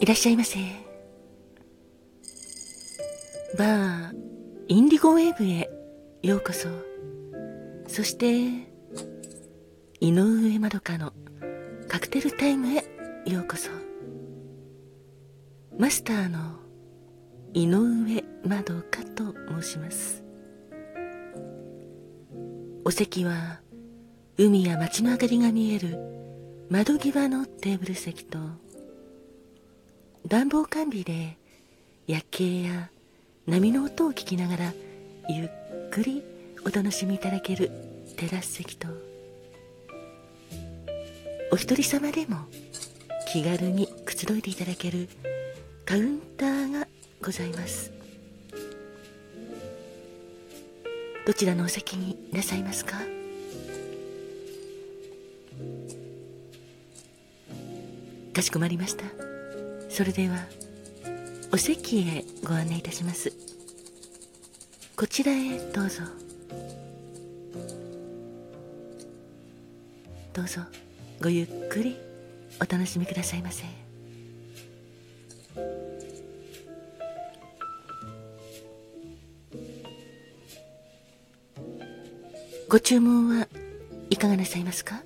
いらっしゃいませ。バーインディゴウェーブへようこそ。そして井上まどかのカクテルタイムへようこそ。マスターの井上まどかと申します。お席は海や街の明かりが見える窓際のテーブル席と暖房完備で夜景や波の音を聞きながらゆっくりお楽しみいただけるテラス席とお一人様でも気軽にくつろいでいただけるカウンターがございます。どちらのお席になさいますか？かしこまりました。それではお席へご案内いたします。こちらへどうぞ。どうぞごゆっくりお楽しみくださいませ。ご注文はいかがなさいますか？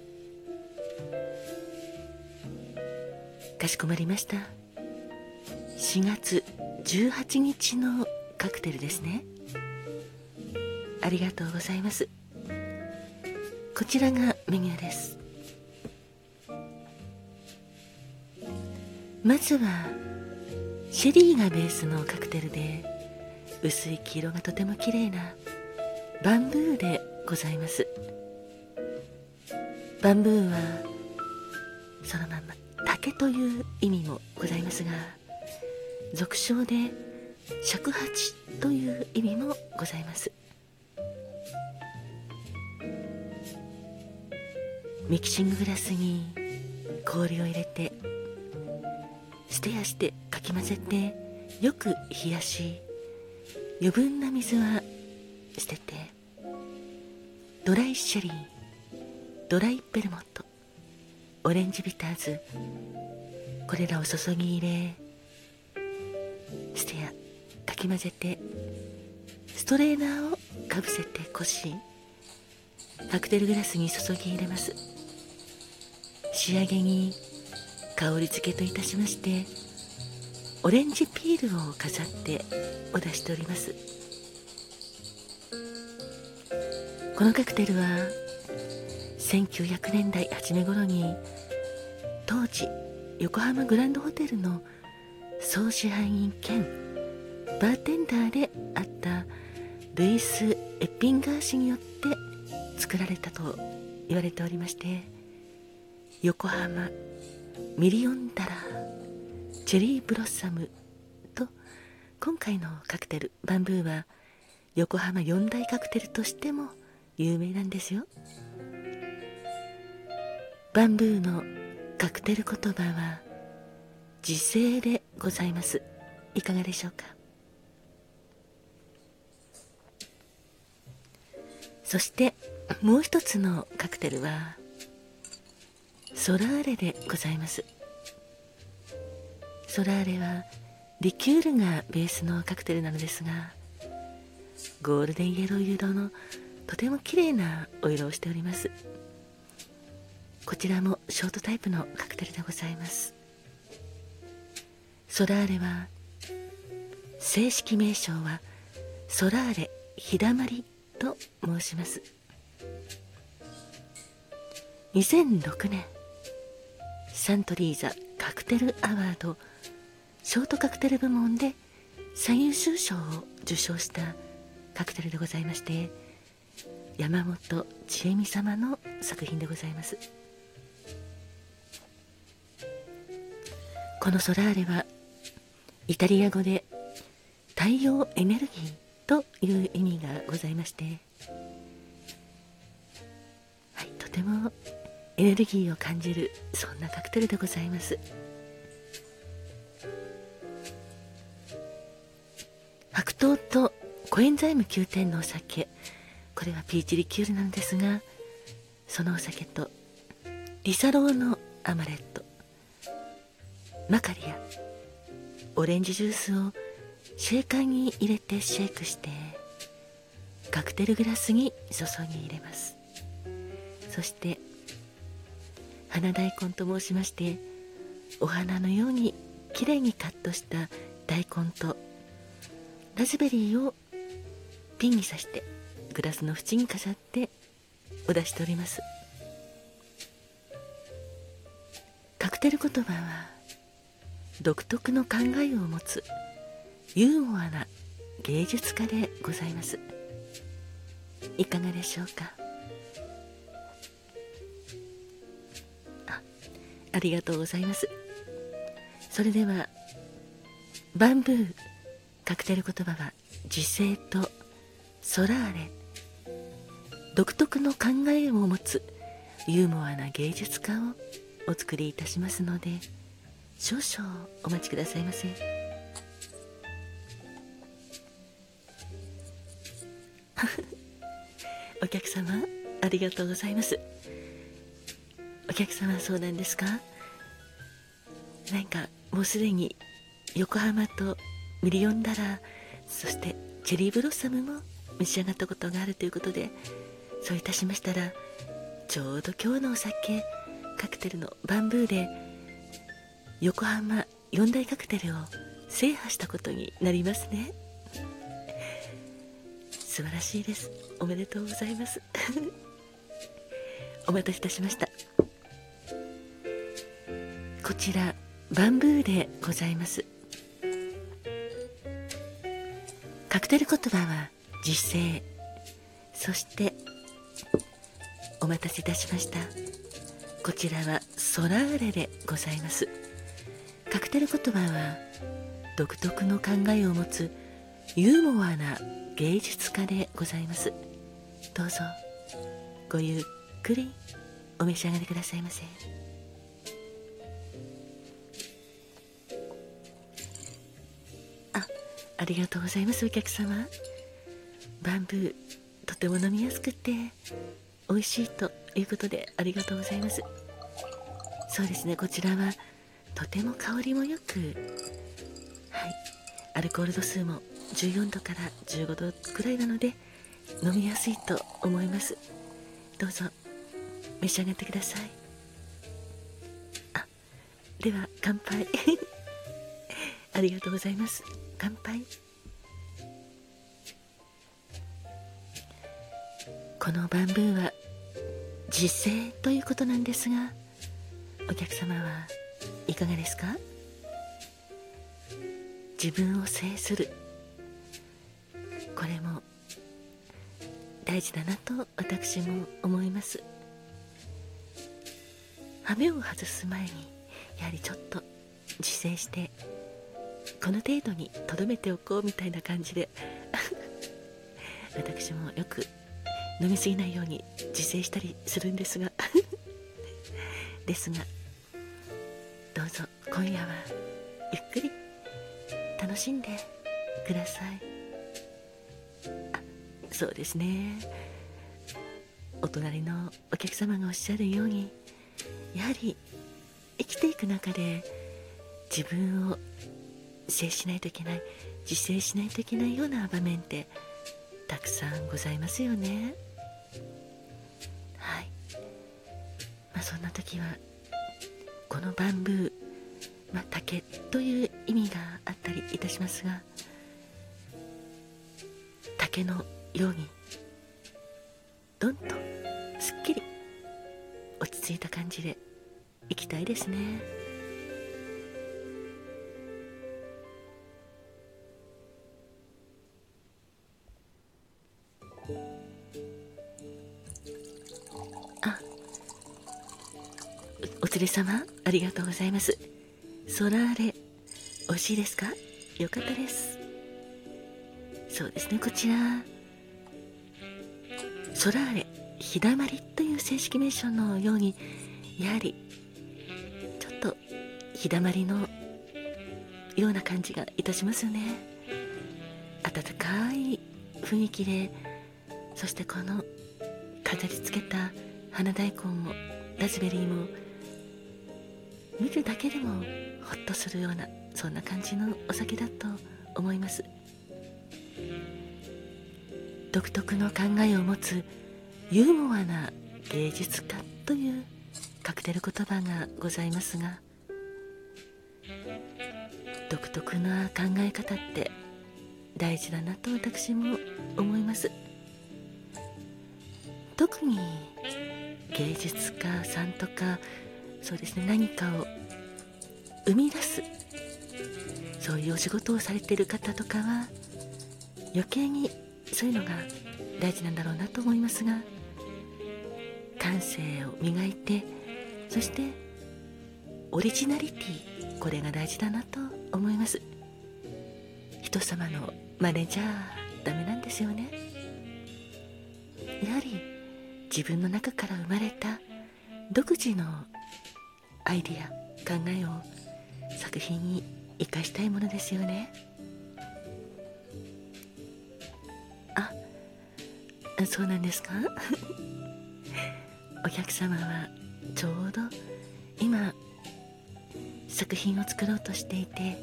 かしこまりました。4月18日のカクテルですね。ありがとうございます。こちらがメニューです。まずはシェリーがベースのカクテルで薄い黄色がとても綺麗なバンブーでございます。バンブーはそのまま。竹という意味もございますが俗称で尺八という意味もございます。ミキシンググラスに氷を入れてステアしてかき混ぜてよく冷やし余分な水は捨ててドライシェリードライベルモットオレンジビターズこれらを注ぎ入れステアかき混ぜてストレーナーをかぶせてこしカクテルグラスに注ぎ入れます。仕上げに香り付けといたしましてオレンジピールを飾ってお出しております。このカクテルは1900年代初め頃に当時横浜グランドホテルの総支配人兼バーテンダーであったルイス・エッピンガー氏によって作られたと言われておりまして横浜ミリオンダラーチェリーブロッサムと今回のカクテルバンブーは横浜四大カクテルとしても有名なんですよ。バンブーのカクテル言葉は自制でございます。いかがでしょうか？そしてもう一つのカクテルはソラーレでございます。ソラーレはリキュールがベースのカクテルなのですがゴールデンイエロー色のとても綺麗なお色をしております。こちらもショートタイプのカクテルでございます。ソラーレは正式名称はソラーレ日だまりと申します。2006年サントリーザカクテルアワードショートカクテル部門で最優秀賞を受賞したカクテルでございまして山本千恵美様の作品でございます。このソラーレはイタリア語で太陽エネルギーという意味がございまして。はいとてもエネルギーを感じるそんなカクテルでございます。白桃とコエンザイム9点のお酒。これはピーチリキュールなんですがそのお酒とリサローのアマレット。マカリアオレンジジュースをシェーカーに入れてシェイクしてカクテルグラスに注ぎ入れます。そして花大根と申しましてお花のようにきれいにカットした大根とラズベリーをピンに刺してグラスの縁に飾ってお出しております。カクテル言葉は独特の考えを持つユーモアな芸術家でございます。いかがでしょうか？あありがとうございます。それではバンブーカクテル言葉は時勢とソラーレ独特の考えを持つユーモアな芸術家をお作りいたしますので少々お待ちくださいませ。お客様ありがとうございます。お客様そうなんですか？なんかもうすでに横浜とミリオンダラーそしてチェリーブロッサムも召し上がったことがあるということでそういたしましたらちょうど今日のお酒カクテルのバンブーで横浜四大カクテルを制覇したことになりますね。素晴らしいです。おめでとうございます。お待たせいたしました。こちらバンブーでございます。カクテル言葉は時勢そしてお待たせいたしました。こちらはソラーレでございます。カクテル言葉は独特の考えを持つユーモアな芸術家でございます。どうぞごゆっくりお召し上がりくださいませ。あありがとうございますお客様。バンブーとても飲みやすくて美味しいということでありがとうございます。そうですねこちらはとても香りもよくはい。アルコール度数も14度から15度くらいなので飲みやすいと思います。どうぞ召し上がってください。あでは乾杯。ありがとうございます。乾杯。このバンブーは自制ということなんですがお客様はいかがですか？自分を制する。これも大事だなと私も思います。羽目を外す前にやはりちょっと自制してこの程度にとどめておこうみたいな感じで 私もよく飲み過ぎないように自制したりするんですが。ですが今夜はゆっくり楽しんでください。あそうですね。お隣のお客様がおっしゃるようにやはり生きていく中で自分を制しないといけない自制しないといけないような場面ってたくさんございますよね。はい。まあそんな時はこのバンブー、まあ、竹という意味があったりいたしますが竹のようにどんとすっきり落ち着いた感じでいきたいですね。あお連れ様ありがとうございます。ソラーレ美味しいですか？よかったです。そうですねこちら。ソラーレ日だまりという正式名称のようにやはりちょっと日だまりのような感じがいたしますよね。温かい雰囲気でそしてこの飾り付けた花大根をラズベリーも見るだけでもホッとするようなそんな感じのお酒だと思います。独特の考えを持つユーモアな芸術家というカクテル言葉がございますが独特な考え方って大事だなと私も思います。特に芸術家さんとかそうですね何かを生み出す。そういうお仕事をされてる方とかは余計にそういうのが大事なんだろうなと思いますが感性を磨いてそしてオリジナリティこれが大事だなと思います。人様の真似じゃダメなんですよね。やはり自分の中から生まれた独自のアイディア考えを作品に生かしたいものですよね。あそうなんですか？お客様はちょうど今作品を作ろうとしていて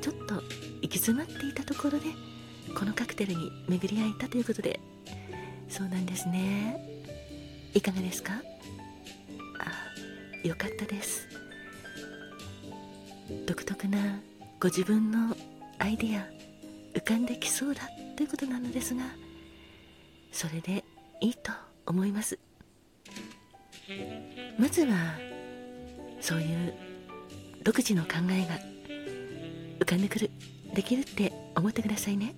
ちょっと行き詰まっていたところでこのカクテルに巡り合えたということでそうなんですね。いかがですか？あよかったです。独特なご自分のアイディア浮かんできそうだということなのですがそれでいいと思います。まずはそういう独自の考えが浮かんでくるできるって思ってくださいね。